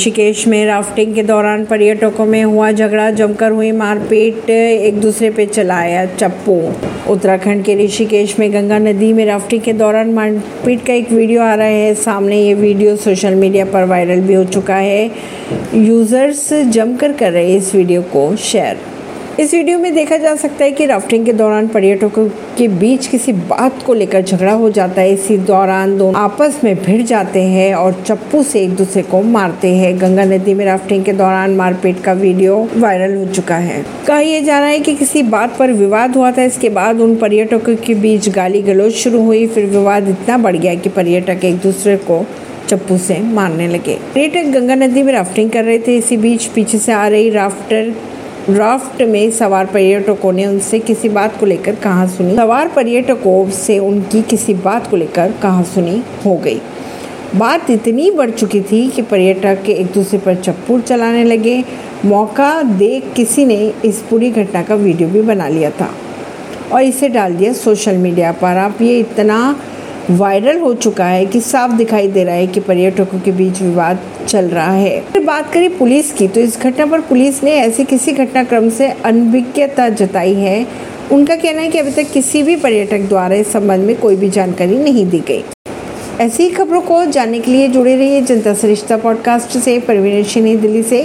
ऋषिकेश में राफ्टिंग के दौरान पर्यटकों में हुआ झगड़ा, जमकर हुई मारपीट, एक दूसरे पे चलाया चप्पू। उत्तराखंड के ऋषिकेश में गंगा नदी में राफ्टिंग के दौरान मारपीट का एक वीडियो आ रहा है। सामने ये वीडियो सोशल मीडिया पर वायरल भी हो चुका है। यूज़र्स जमकर कर रहे इस वीडियो को शेयर। इस वीडियो में देखा जा सकता है कि राफ्टिंग के दौरान पर्यटकों के बीच किसी बात को लेकर झगड़ा हो जाता है। इसी दौरान दोनों आपस में भिड़ जाते हैं और चप्पू से एक दूसरे को मारते हैं। गंगा नदी में राफ्टिंग के दौरान मारपीट का वीडियो वायरल हो चुका है। कहा यह जा रहा है कि किसी बात पर विवाद हुआ था। इसके बाद उन पर्यटकों के बीच गाली गलौज शुरू हुई। फिर विवाद इतना बढ़ गया कि पर्यटक एक दूसरे को चप्पू से मारने लगे। पर्यटक गंगा नदी में राफ्टिंग कर रहे थे। इसी बीच पीछे से आ रही राफ्टर राफ्ट में सवार पर्यटकों ने उनसे किसी बात को लेकर कहा सुनी। सवार पर्यटकों से उनकी किसी बात को लेकर कहा सुनी हो गई। बात इतनी बढ़ चुकी थी कि पर्यटक एक दूसरे पर चप्पू चलाने लगे। मौका देख किसी ने इस पूरी घटना का वीडियो भी बना लिया था और इसे डाल दिया सोशल मीडिया पर। आप ये इतना वायरल हो चुका है कि साफ़ दिखाई दे रहा है कि पर्यटकों के बीच विवाद चल रहा है। फिर बात करें पुलिस की तो इस घटना पर पुलिस ने ऐसे किसी घटनाक्रम से अनभिज्ञता जताई है। उनका कहना है कि अभी तक किसी भी पर्यटक द्वारा इस संबंध में कोई भी जानकारी नहीं दी गई। ऐसी खबरों को जानने के लिए जुड़े रहिए जनता सरिश्ता पॉडकास्ट से, परवीन दिल्ली से।